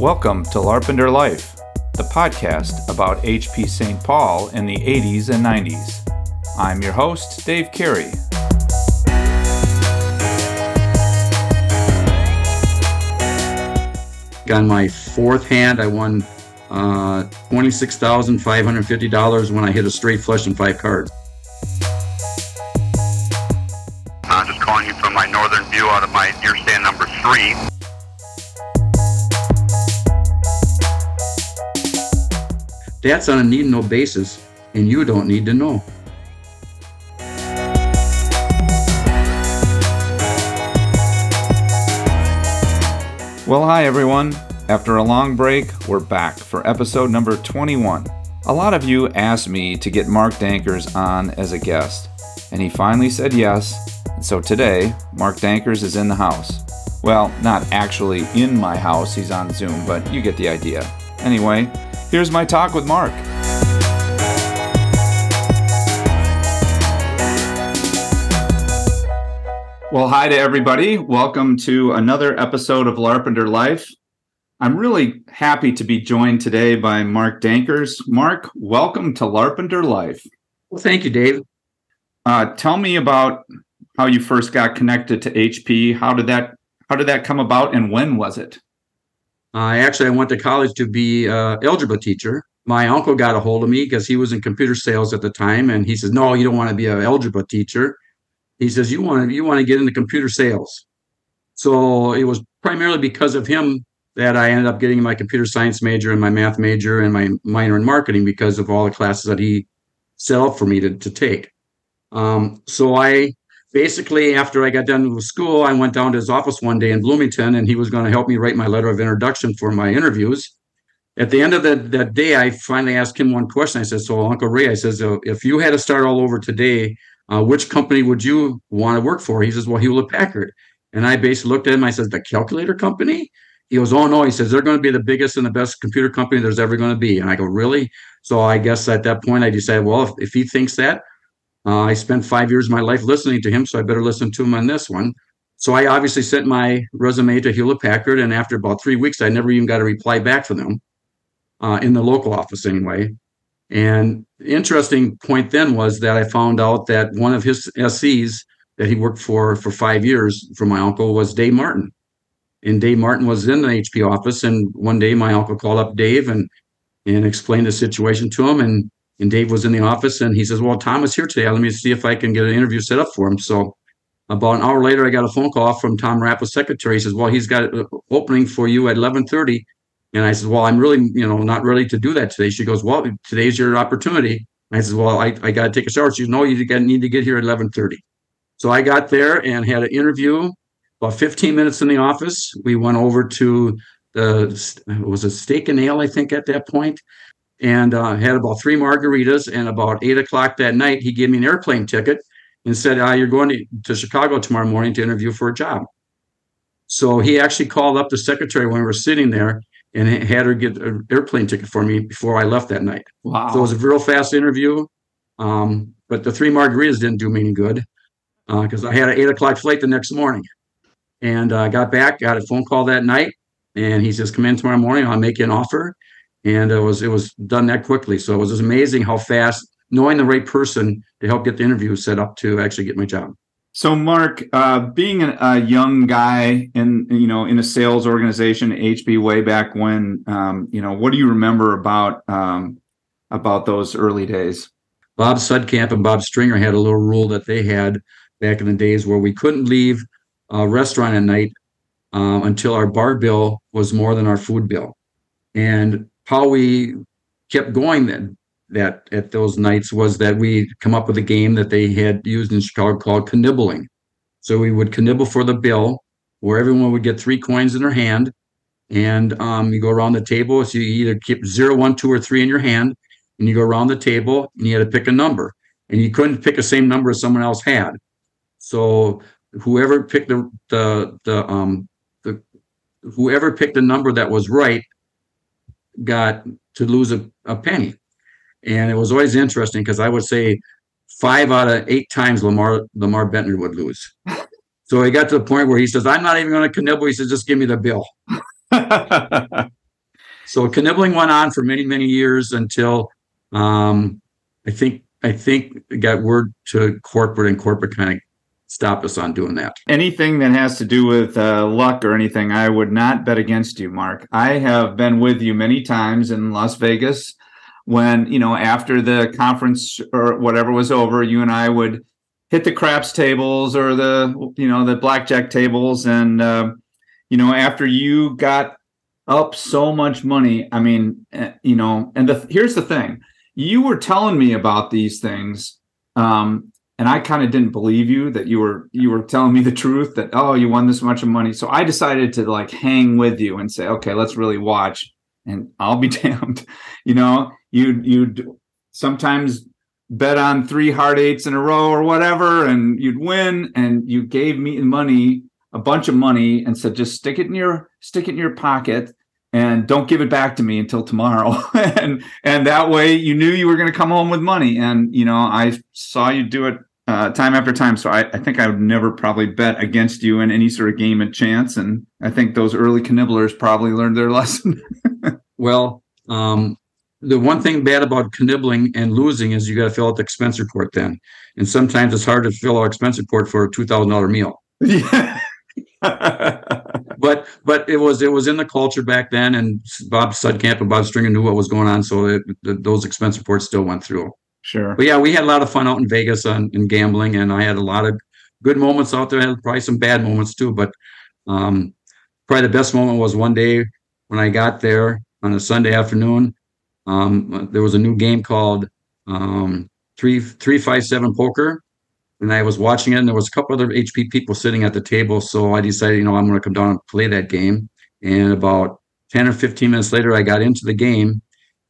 Welcome to Larpenteur Life, the podcast about HP St. Paul in the 80s and 90s. I'm your host, Dave Cary. On my fourth hand, I won uh, $26,550 when I hit a straight flush and five cards. That's on a need know basis, and you don't need to know. Well, hi everyone. After a long break, we're back for episode number 21. A lot of you asked me to get Mark Dankers on as a guest, and he finally said yes. So today, Mark Dankers is in the house. Well, not actually in my house, he's on Zoom, but you get the idea. Anyway, here's my talk with Mark. Well, hi to everybody. Welcome to another episode of Larpenteur Life. I'm really happy to be joined today by Mark Dankers. Mark, welcome to Larpenteur Life. Well, thank you, Dave. Uh, tell me about how you first got connected to HP. How did that How did that come about, and when was it? I actually I went to college to be an algebra teacher. My uncle got a hold of me because he was in computer sales at the time, and he says, "No, you don't want to be an algebra teacher." He says, "You want to you want to get into computer sales." So it was primarily because of him that I ended up getting my computer science major and my math major and my minor in marketing because of all the classes that he set up for me to, to take. Um, so I basically, after I got done with school, I went down to his office one day in Bloomington and he was going to help me write my letter of introduction for my interviews. At the end of that, that day, I finally asked him one question. I said, So, Uncle Ray, I says, if you had to start all over today, uh, which company would you want to work for? He says, Well, Hewlett Packard. And I basically looked at him. I said, The calculator company? He goes, Oh, no. He says, They're going to be the biggest and the best computer company there's ever going to be. And I go, Really? So I guess at that point, I decided, Well, if, if he thinks that, uh, I spent five years of my life listening to him, so I better listen to him on this one. So I obviously sent my resume to Hewlett Packard, and after about three weeks, I never even got a reply back from them uh, in the local office anyway. And interesting point then was that I found out that one of his SCs that he worked for for five years for my uncle was Dave Martin. And Dave Martin was in the HP office, and one day my uncle called up Dave and and explained the situation to him, and and Dave was in the office and he says, Well, Tom is here today. Let me see if I can get an interview set up for him. So about an hour later, I got a phone call from Tom Rapp's secretary. He says, Well, he's got an opening for you at 1130. And I said, Well, I'm really, you know, not ready to do that today. She goes, Well, today's your opportunity. I said, Well, I, I got to take a shower. She goes, No, you need to get here at 1130. So I got there and had an interview. About 15 minutes in the office. We went over to the, was a steak and ale, I think, at that point and uh, had about three margaritas. And about eight o'clock that night, he gave me an airplane ticket and said, uh, "You're going to, to Chicago tomorrow morning to interview for a job." So he actually called up the secretary when we were sitting there and had her get an airplane ticket for me before I left that night. Wow! So it was a real fast interview, um, but the three margaritas didn't do me any good because uh, I had an eight o'clock flight the next morning. And I uh, got back, got a phone call that night, and he says, "Come in tomorrow morning. I'll make you an offer." And it was it was done that quickly. So it was just amazing how fast knowing the right person to help get the interview set up to actually get my job. So, Mark, uh, being a, a, young guy in you know in a sales organization, HP way back when, um, you know, what do you remember about um, about those early days? Bob Sudkamp and Bob Stringer had a little rule that they had back in the days where we couldn't leave a restaurant at night uh, until our bar bill was more than our food bill. And how we kept going then that at those nights was that we come up with a game that they had used in Chicago called knibbling. So we would knibble for the bill, where everyone would get three coins in their hand, and um, you go around the table. So you either keep zero, one, two, or three in your hand, and you go around the table, and you had to pick a number, and you couldn't pick the same number as someone else had. So whoever picked the the the um the whoever picked the number that was right got to lose a, a penny. And it was always interesting because I would say five out of eight times Lamar Lamar Bentner would lose. So he got to the point where he says, I'm not even going to connibble. He says, just give me the bill. so knibbling went on for many many years until um, I think I think it got word to corporate and corporate kind of stopped us on doing that. Anything that has to do with uh, luck or anything, I would not bet against you, Mark. I have been with you many times in Las Vegas when, you know, after the conference or whatever was over, you and I would hit the craps tables or the, you know, the blackjack tables. And, uh, you know, after you got up so much money, I mean, eh, you know, and the, here's the thing you were telling me about these things um, and I kind of didn't believe you that you were you were telling me the truth that oh you won this much of money. So I decided to like hang with you and say okay let's really watch and I'll be damned. You know you you sometimes bet on three hard eights in a row or whatever and you'd win and you gave me money a bunch of money and said just stick it in your stick it in your pocket and don't give it back to me until tomorrow and and that way you knew you were going to come home with money and you know i saw you do it uh, time after time. So I, I, think I would never probably bet against you in any sort of game at chance. And I think those early knibblers probably learned their lesson. well, um, the one thing bad about knibbling and losing is you got to fill out the expense report then. And sometimes it's hard to fill out expense report for a two thousand dollar meal. Yeah. but but it was it was in the culture back then, and Bob Sudkamp and Bob Stringer knew what was going on, so it, the, those expense reports still went through. Sure. But yeah, we had a lot of fun out in Vegas on, in gambling, and I had a lot of good moments out there. I had probably some bad moments too, but um, probably the best moment was one day when I got there on a Sunday afternoon. Um, there was a new game called um, three three five seven poker, and I was watching it. And there was a couple other HP people sitting at the table, so I decided, you know, I'm going to come down and play that game. And about ten or fifteen minutes later, I got into the game,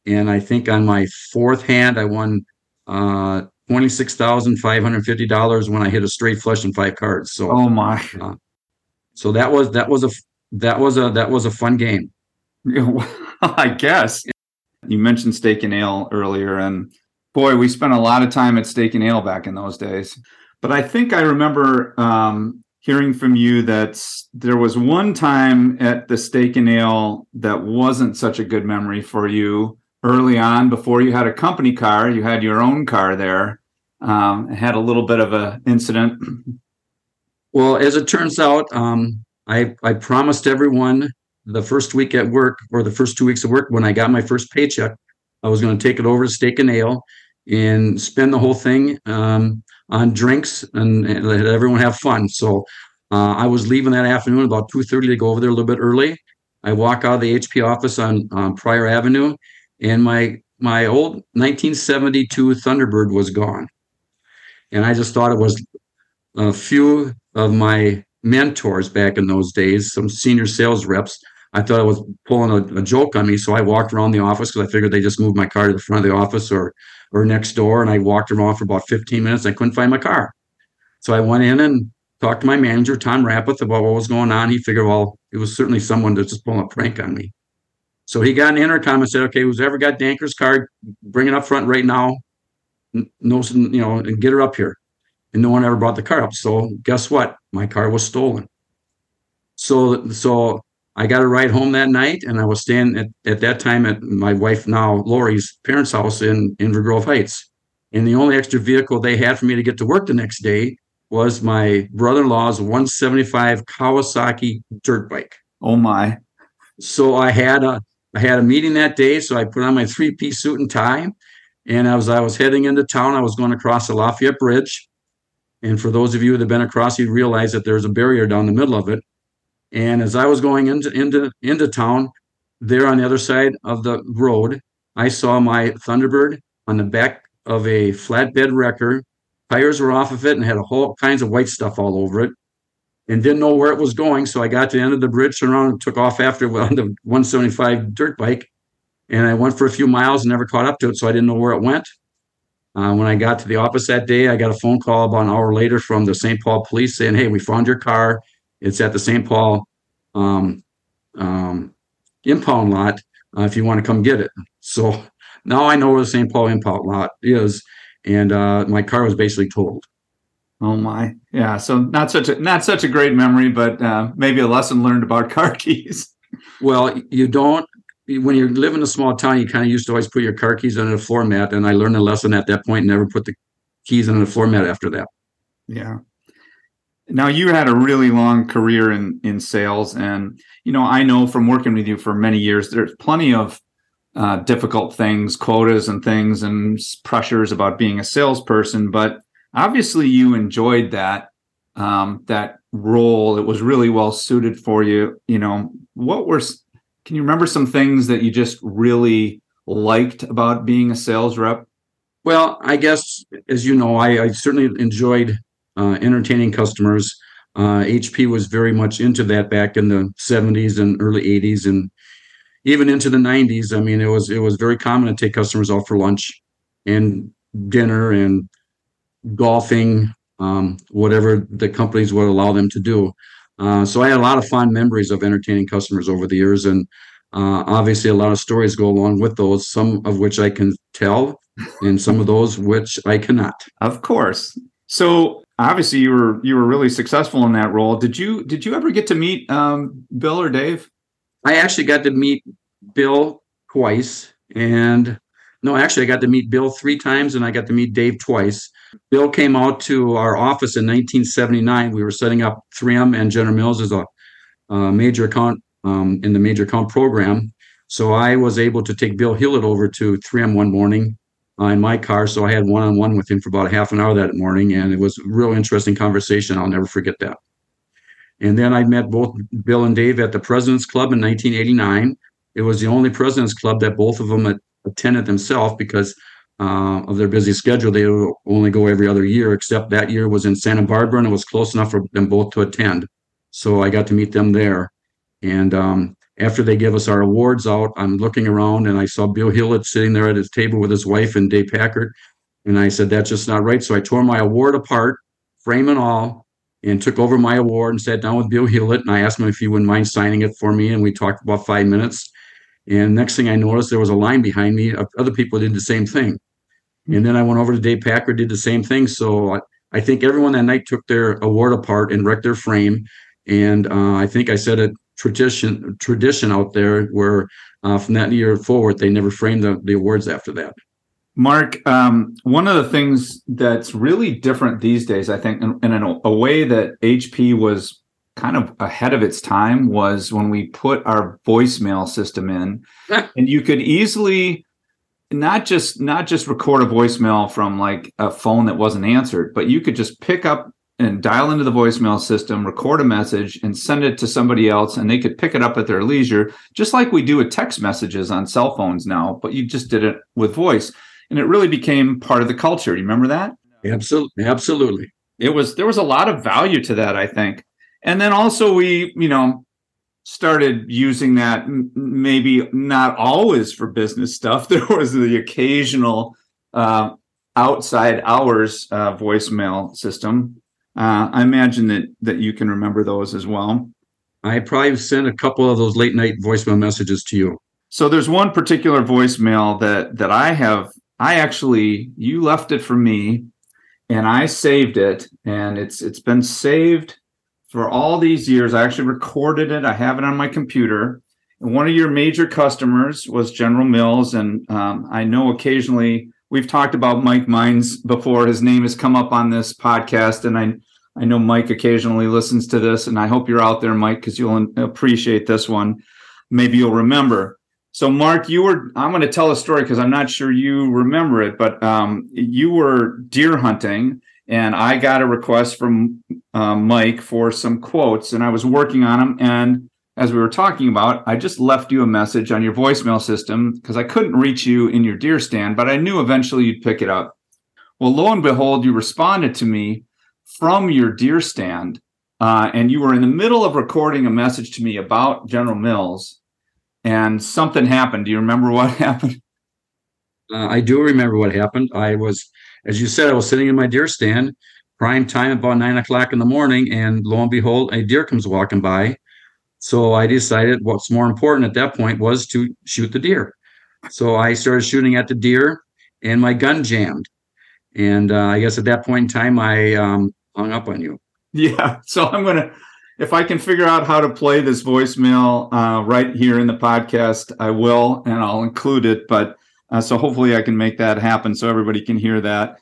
and I think on my fourth hand, I won uh, twenty-six thousand five hundred fifty dollars when I hit a straight flush and five cards. So, oh my! Uh, so that was that was a that was a that was a fun game. I guess you mentioned steak and ale earlier, and boy, we spent a lot of time at steak and ale back in those days. But I think I remember um, hearing from you that there was one time at the steak and ale that wasn't such a good memory for you early on before you had a company car you had your own car there. Um, had a little bit of an incident. Well as it turns out um, I, I promised everyone the first week at work or the first two weeks of work when i got my first paycheck i was going to take it over to steak and ale and spend the whole thing um, on drinks and, and, let everyone have fun. So uh, i was leaving that afternoon about 2.30 to go over there a little bit early. I walk out of the hp office on, on prior avenue and my my old 1972 Thunderbird was gone. And I just thought it was a few of my mentors back in those days, some senior sales reps. I thought it was pulling a, a joke on me, so I walked around the office because I figured they just moved my car to the front of the office or or next door, and I walked around for about 15 minutes. I couldn't find my car, so I went in and talked to my manager, Tom Rappeth, about what was going on. He figured, well, it was certainly someone that's just pulling a prank on me. So he got an intercom and said, "Okay, who's ever got Danker's card, bring it up front right now. No, you know, and get her up here." And no one ever brought the car up. So guess what? My car was stolen. So so I got a ride home that night, and I was staying at, at that time at my wife now Lori's parents' house in Inver Grove Heights. And the only extra vehicle they had for me to get to work the next day was my brother-in-law's 175 Kawasaki dirt bike. Oh my! So I had a I had a meeting that day, so I put on my three piece suit and tie. And as I was heading into town, I was going across the Lafayette Bridge. And for those of you that have been across, you realize that there's a barrier down the middle of it. And as I was going into into into town, there on the other side of the road, I saw my Thunderbird on the back of a flatbed wrecker. Tires were off of it and had a whole kinds of white stuff all over it and didn't know where it was going. So I got to the end of the bridge, turned around and took off after on the 175 dirt bike. And I went for a few miles and never caught up to it. So I didn't know where it went. Uh, when I got to the office that day, I got a phone call about an hour later from the St. Paul police saying, Hey, we found your car. It's at the St. Paul um, um, impound lot uh, if you want to come get it. So now I know where the St. Paul impound lot is. And uh, my car was basically totaled. Oh my, yeah. So not such a not such a great memory, but uh, maybe a lesson learned about car keys. well, you don't when you live in a small town, you kind of used to always put your car keys under the floor mat. And I learned a lesson at that point, never put the keys under the floor mat after that. Yeah. Now you had a really long career in in sales, and you know I know from working with you for many years, there's plenty of uh, difficult things, quotas and things, and pressures about being a salesperson. But obviously, you enjoyed that um, that role. It was really well suited for you. You know, what were can you remember some things that you just really liked about being a sales rep? Well, I guess as you know, I, I certainly enjoyed uh, entertaining customers. Uh, HP was very much into that back in the 70s and early 80s, and even into the 90s. I mean, it was it was very common to take customers out for lunch and dinner and golfing, um, whatever the companies would allow them to do. Uh, so I had a lot of fond memories of entertaining customers over the years, and uh, obviously a lot of stories go along with those. Some of which I can tell, and some of those which I cannot. Of course. So obviously you were you were really successful in that role. Did you did you ever get to meet um, Bill or Dave? I actually got to meet Bill twice, and no, actually I got to meet Bill three times, and I got to meet Dave twice. Bill came out to our office in 1979. We were setting up 3M and General Mills as a, a major account um, in the major account program. So I was able to take Bill Hewlett over to 3M one morning uh, in my car. So I had one on one with him for about a half an hour that morning, and it was a real interesting conversation. I'll never forget that. And then I met both Bill and Dave at the President's Club in 1989. It was the only President's Club that both of them attended themselves because uh, of their busy schedule. They only go every other year, except that year was in Santa Barbara and it was close enough for them both to attend. So I got to meet them there. And um, after they give us our awards out, I'm looking around and I saw Bill Hewlett sitting there at his table with his wife and Dave Packard. And I said, that's just not right. So I tore my award apart, frame and all, and took over my award and sat down with Bill Hewlett. And I asked him if he wouldn't mind signing it for me. And we talked about five minutes. And next thing I noticed, there was a line behind me other people did the same thing. And then I went over to Dave Packard, did the same thing. So I, I think everyone that night took their award apart and wrecked their frame. And uh, I think I set a tradition tradition out there where uh, from that year forward, they never framed the, the awards after that. Mark, um, one of the things that's really different these days, I think, in, in a, a way that HP was kind of ahead of its time was when we put our voicemail system in, and you could easily not just not just record a voicemail from like a phone that wasn't answered, but you could just pick up and dial into the voicemail system, record a message, and send it to somebody else, and they could pick it up at their leisure, just like we do with text messages on cell phones now. But you just did it with voice and it really became part of the culture. You remember that? Absolutely, absolutely. It was there was a lot of value to that, I think. And then also we, you know, started using that maybe not always for business stuff. There was the occasional uh, outside hours uh, voicemail system. Uh, I imagine that that you can remember those as well. I probably sent a couple of those late night voicemail messages to you. So there's one particular voicemail that that I have I actually you left it for me and I saved it and it's it's been saved for all these years. I actually recorded it. I have it on my computer. And one of your major customers was General Mills, and um, I know occasionally we've talked about Mike Mines before. His name has come up on this podcast, and I I know Mike occasionally listens to this, and I hope you're out there, Mike, because you'll appreciate this one. Maybe you'll remember. So, Mark, you were, I'm going to tell a story because I'm not sure you remember it, but um, you were deer hunting, and I got a request from uh, Mike for some quotes, and I was working on them. And as we were talking about, I just left you a message on your voicemail system because I couldn't reach you in your deer stand, but I knew eventually you'd pick it up. Well, lo and behold, you responded to me from your deer stand, uh, and you were in the middle of recording a message to me about General Mills and something happened. Do you remember what happened? Uh, I do remember what happened. I was, as you said, I was sitting in my deer stand, prime time about nine o'clock in the morning, and lo and behold, a deer comes walking by. So I decided what's more important at that point was to shoot the deer. So I started shooting at the deer, and my gun jammed. And uh, I guess at that point in time, I um, hung up on you. Yeah. So I'm gonna if I can figure out how to play this voicemail uh, right here in the podcast, I will, and I'll include it. But uh, so hopefully I can make that happen so everybody can hear that.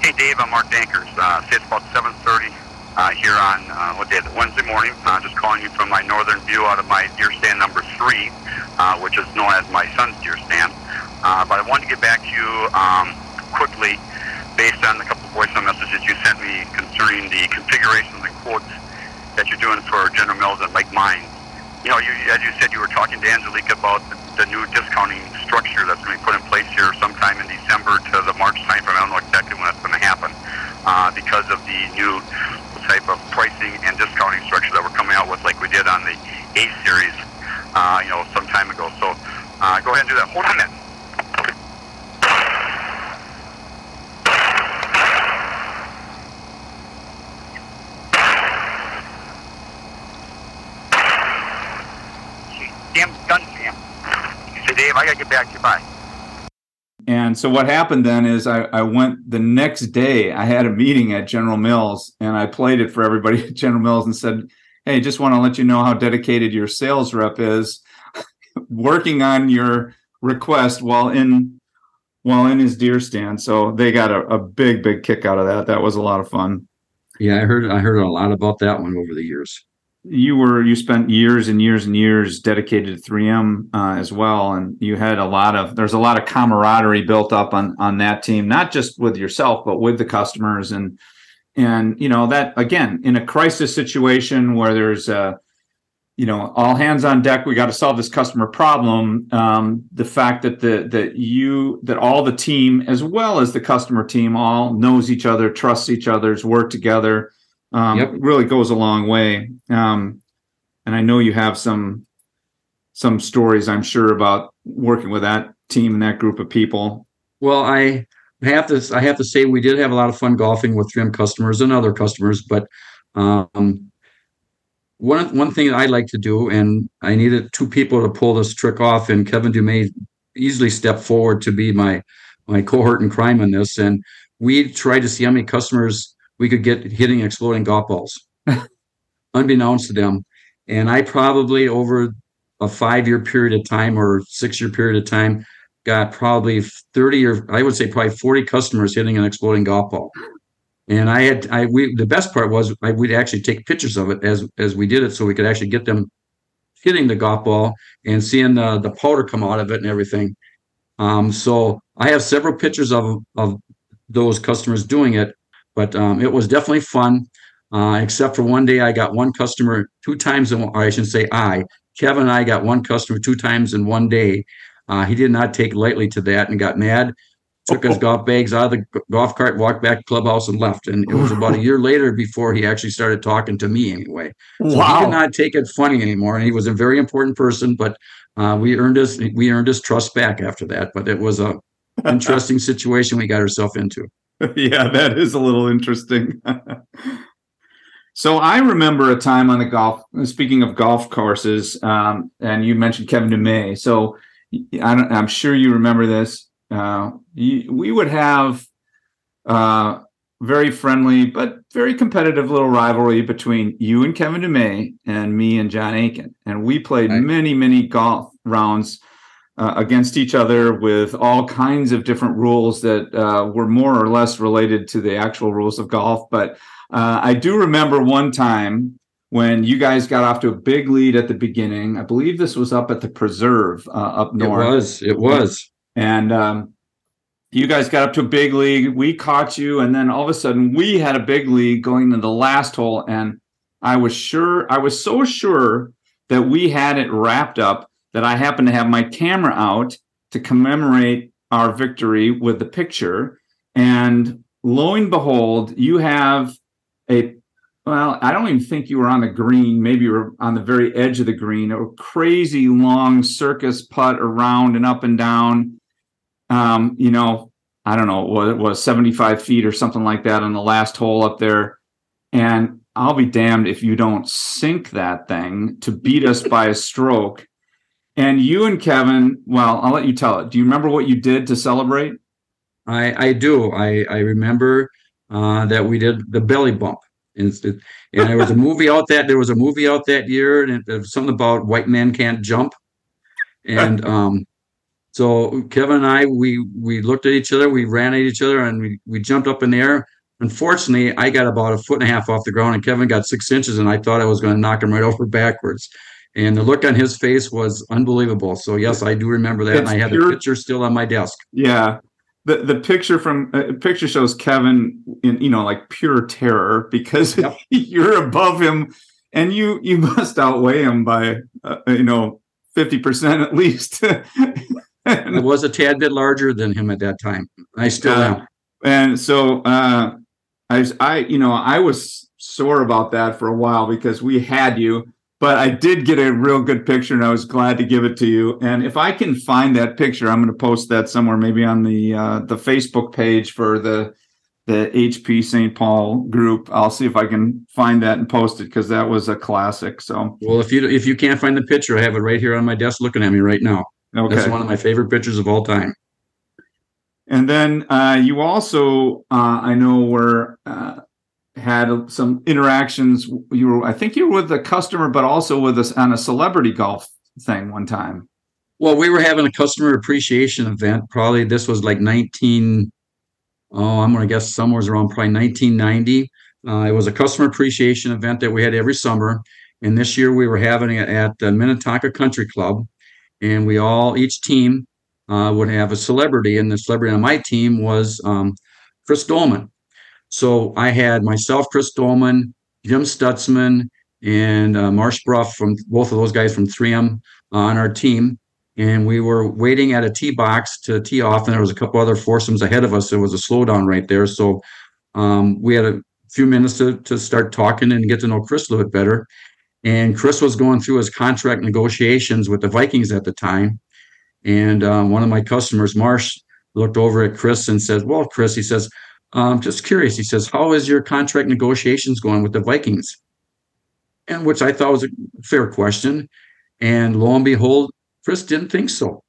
Hey, Dave, I'm Mark Dankers. Uh, it's about 7.30 uh, here on, uh, what day is it, Wednesday morning. Uh, just calling you from my northern view out of my deer stand number three, uh, which is known as my son's deer stand. Uh, but I wanted to get back to you um, quickly based on a couple of voicemail messages you sent me concerning the configurations and quotes that you're doing for General Mills and Mike Mines. You know, you, as you said, you were talking to Angelique about the, the new discounting structure that's going to be put in place here sometime in December to the March timeframe. I don't know exactly when that's going to happen uh, because of the new type of pricing and discounting structure that we're coming out with, like we did on the A series, uh, you know, some time ago. So uh, go ahead and do that. Hold on a minute. Damn gun jam. Say, Dave, I gotta get back to you. Bye. And so what happened then is I, I went the next day, I had a meeting at General Mills and I played it for everybody at General Mills and said, Hey, just want to let you know how dedicated your sales rep is working on your request while in while in his deer stand. So they got a, a big, big kick out of that. That was a lot of fun. Yeah, I heard I heard a lot about that one over the years. You were you spent years and years and years dedicated to 3M uh, as well, and you had a lot of there's a lot of camaraderie built up on on that team, not just with yourself but with the customers. And and you know that again in a crisis situation where there's a you know all hands on deck we got to solve this customer problem um, the fact that the that you that all the team as well as the customer team all knows each other trusts each other's work together um, Yep. really goes a long way um, and i know you have some some stories i'm sure about working with that team and that group of people Well, I have to I have to say we did have a lot of fun golfing with 3M customers and other customers, but um, one one thing I like to do, and I needed two people to pull this trick off, and Kevin Dumay easily stepped forward to be my my cohort in crime in this, and we tried to see how many customers we could get hitting exploding golf balls, unbeknownst to them. And I probably over a five year period of time or six year period of time got probably 30 or I would say probably 40 customers hitting an exploding golf ball. And I had I we the best part was I we'd actually take pictures of it as as we did it so we could actually get them hitting the golf ball and seeing the the powder come out of it and everything. Um, so I have several pictures of of those customers doing it, but um, it was definitely fun. Uh, except for one day, I got one customer two times in. Or I should say, I Kevin and I got one customer two times in one day. Uh, he did not take lightly to that and got mad. Took his golf bags out of the golf cart, walked back to clubhouse, and left. And it was about a year later before he actually started talking to me. Anyway, so he did not take it funny anymore, and he was a very important person. But uh, we earned his we earned his trust back after that. But it was a interesting situation we got ourselves into. yeah, that is a little interesting. so I remember a time on the golf. Speaking of golf courses, um, and you mentioned Kevin Dumay. So I don't, I'm sure you remember this. Uh, you, we would have uh, very friendly but very competitive little rivalry between you and Kevin Dumay and me and John Aiken, and we played Right. many many golf rounds uh, against each other with all kinds of different rules that uh, were more or less related to the actual rules of golf. But uh, I do remember one time when you guys got off to a big lead at the beginning. I believe this was up at the Preserve uh, up It north was it was and um, you guys got up to a big league. We caught you, and then all of a sudden we had a big league going to the last hole, and I was sure, I was so sure that we had it wrapped up that I happened to have my camera out to commemorate our victory with the picture, and lo and behold, you have a well, I don't even think you were on the green. Maybe you were on the very edge of the green. A crazy long circus putt around and up and down. Um, you know, I don't know what it was, 75 feet or something like that on the last hole up there. And I'll be damned if you don't sink that thing to beat us by a stroke. And you and Kevin, well, I'll let you tell it. Do you remember what you did to celebrate? I I do I I remember uh, that we did the belly bump And, and there was a movie out that there was a movie out that year, and it, was something about white men can't jump. And um, so Kevin and I, we we looked at each other, we ran at each other, and we we jumped up in the air. Unfortunately, I got about a foot and a half off the ground, and Kevin got six inches, and I thought I was going to knock him right over backwards. And the look on his face was unbelievable. So yes, I do remember that, it's and I have pure, the picture still on my desk. Yeah, the the picture from uh, picture shows Kevin in you know like pure terror because yep. you're above him, and you you must outweigh him by uh, you know fifty percent at least. I was a tad bit larger than him at that time. I still am. And so uh, I, I, you know, I was sore about that for a while because we had you, but I did get a real good picture and I was glad to give it to you. And if I can find that picture, I'm going to post that somewhere, maybe on the uh, the Facebook page for the the HP St. Paul group. I'll see if I can find that and post it because that was a classic. So, well, if you if you can't find the picture, I have it right here on my desk looking at me right now. Okay, that's one of my favorite pictures of all time. And then uh, you also, uh, I know, were uh, had some interactions. You were, I think, you were with a customer, but also with us on a celebrity golf thing one time. Well, we were having a customer appreciation event. Probably this was like 19. Oh, I'm going to guess somewhere around probably 1990. Uh, it was a customer appreciation event that we had every summer, and this year we were having it at the Minnetonka Country Club, and we all each team uh, would have a celebrity, and the celebrity on my team was um, Chris Doleman. So I had myself, Chris Doleman, Jim Stutzman, and uh, Marsh Bruff from both of those guys from 3M uh, on our team. And we were waiting at a tee box to tee off, and there was a couple other foursomes ahead of us. There was a slowdown right there. So um, we had a few minutes to, to start talking and get to know Chris a little bit better. And Chris was going through his contract negotiations with the Vikings at the time. And um, one of my customers, Marsh, looked over at Chris and said, Well, Chris, he says, I'm just curious. He says, How is your contract negotiations going with the Vikings? And which I thought was a fair question. And lo and behold, Chris didn't think so.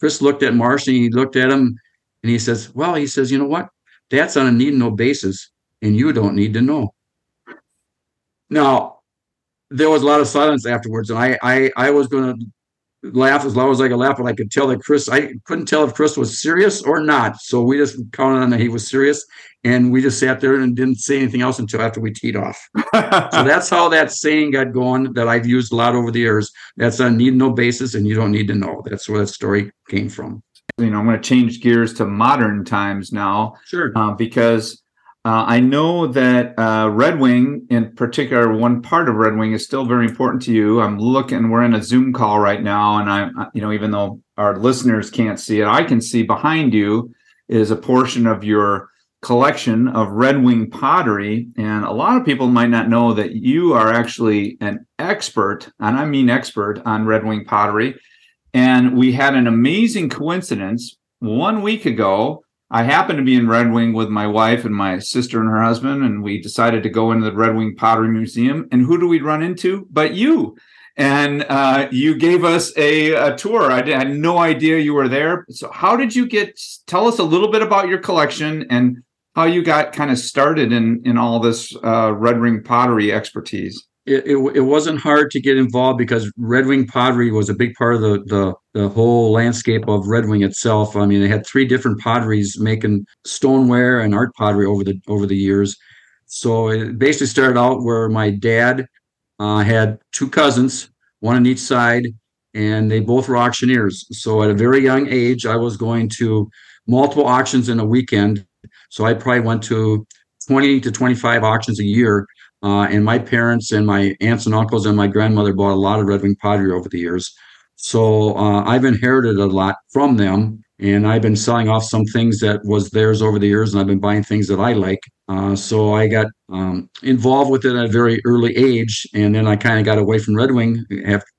Chris looked at Marsh and he looked at him and he says, Well, he says, you know what? That's on a need know basis, and you don't need to know. Now, there was a lot of silence afterwards, and I I, I was going to laugh as loud as I could laugh, but I could tell that Chris, I couldn't tell if Chris was serious or not. So we just counted on that he was serious. And we just sat there and didn't say anything else until after we teed off. so that's how that saying got going that I've used a lot over the years. That's on need no basis and you don't need to know. That's where that story came from. You know, I'm going to change gears to modern times now. Sure. Uh, because uh, I know that uh, Red Wing, in particular, one part of Red Wing is still very important to you. I'm looking, we're in a Zoom call right now, and I, you know, even though our listeners can't see it, I can see behind you is a portion of your collection of Red Wing pottery. And a lot of people might not know that you are actually an expert, and I mean expert on Red Wing pottery. And we had an amazing coincidence one week ago I happened to be in Red Wing with my wife and my sister and her husband, and we decided to go into the Red Wing Pottery Museum. And who do we run into but you? And uh, you gave us a, a tour. I, did, I, had no idea you were there. So, how did you get? Tell us a little bit about your collection and how you got kind of started in in all this uh, Red Wing pottery expertise it, it, it, wasn't hard to get involved because Red Wing pottery was a big part of the, the, the whole landscape of Red Wing itself. I mean, they had three different potteries making stoneware and art pottery over the over the years. So it basically started out where my dad uh, had two cousins, one on each side, and they both were auctioneers. So at a very young age, I was going to multiple auctions in a weekend. So I probably went to 20 to 25 auctions a year uh, and my parents and my aunts and uncles and my grandmother bought a lot of Red Wing pottery over the years. So uh, I've inherited a lot from them, and I've been selling off some things that was theirs over the years, and I've been buying things that I like. Uh, so I got um, involved with it at a very early age, and then I kind of got away from Red Wing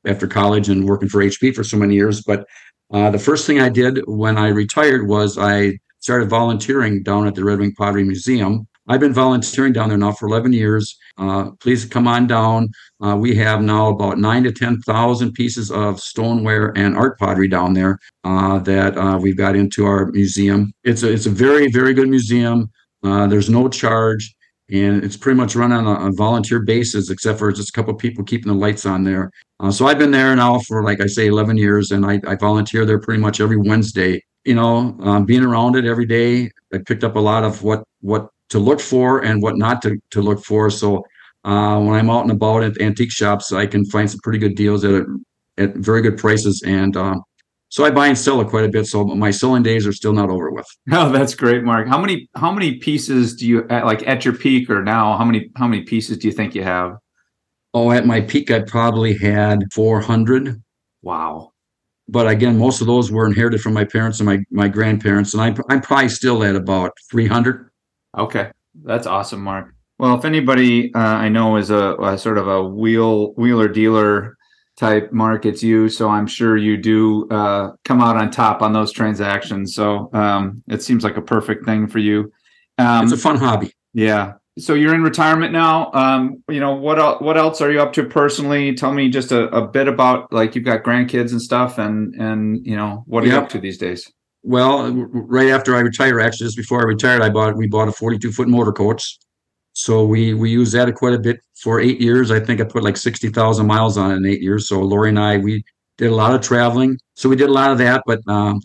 after, college and working for HP for so many years. But uh, the first thing I did when I retired was I started volunteering down at the Red Wing Pottery Museum. I've been volunteering down there now for 11 years. Uh, please come on down. Uh, we have now about nine to 10,000 pieces of stoneware and art pottery down there uh, that uh, we've got into our museum. It's a, it's a very, very good museum. Uh, there's no charge. and it's pretty much run on a, a volunteer basis, except for just a couple people keeping the lights on there. Uh, so I've been there now for, like I say, 11 years, and I, I volunteer there pretty much every Wednesday. You know, um, being around it every day, I picked up a lot of what what to look for and what not to, to look for. So uh, when I'm out and about at antique shops, I can find some pretty good deals at at very good prices, and uh, so I buy and sell it quite a bit. So my selling days are still not over with. Oh, that's great, Mark. How many how many pieces do you like at your peak or now? How many how many pieces do you think you have? Oh, at my peak, I probably had 400. Wow. But again, most of those were inherited from my parents and my, my grandparents, and I, I'm probably still at about 300. Okay, that's awesome, Mark. Well, if anybody uh, I know is a, a, sort of a wheel wheeler dealer type markets you so i'm sure you do uh, come out on top on those transactions so um, it seems like a perfect thing for you um, it's a fun hobby yeah so you're in retirement now um, you know what else what else are you up to personally tell me just a, a bit about like you've got grandkids and stuff and and you know what are yep. you up to these days well right after i retired actually just before i retired i bought we bought a 42 foot motor coach so we we use that quite a bit for eight years. I think I put like sixty thousand miles on it in eight years. So Lori and I we did a lot of traveling. So we did a lot of that, but um,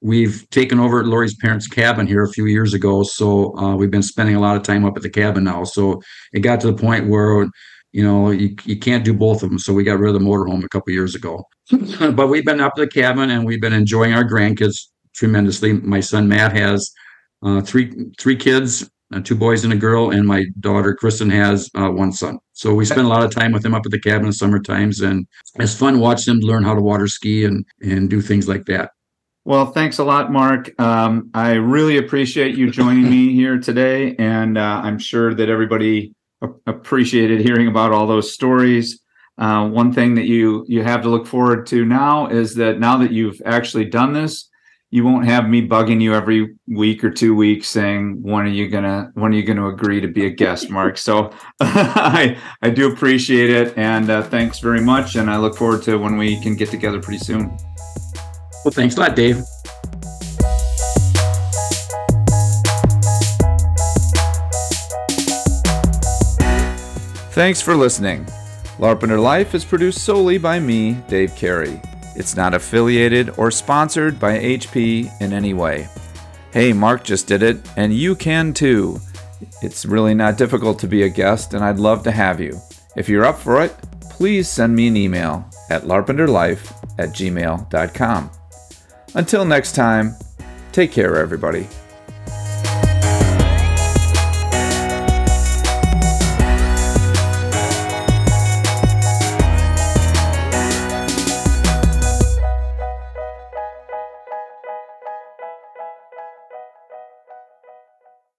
we've taken over Lori's parents' cabin here a few years ago. So uh, we've been spending a lot of time up at the cabin now. So it got to the point where you know you, you can't do both of them. So we got rid of the motorhome a couple years ago. but we've been up at the cabin and we've been enjoying our grandkids tremendously. My son Matt has uh, three three kids uh, two boys and a girl, and my daughter Kristen has uh, one son. So we spend a lot of time with them up at the cabin in summer times, and it's fun watching them learn how to water ski and and do things like that. Well, thanks a lot, Mark. Um, I really appreciate you joining me here today, and uh, I'm sure that everybody appreciated hearing about all those stories. Uh, one thing that you you have to look forward to now is that now that you've actually done this, you won't have me bugging you every week or two weeks saying when are you gonna when are you gonna agree to be a guest mark so i i do appreciate it and uh, thanks very much and i look forward to when we can get together pretty soon well thanks a lot dave thanks for listening larpenteur life is produced solely by me dave cary it's not affiliated or sponsored by HP in any way. Hey, Mark just did it, and you can too. It's really not difficult to be a guest, and I'd love to have you. If you're up for it, please send me an email at larpenteurlife at gmail.com. Until next time, take care, everybody.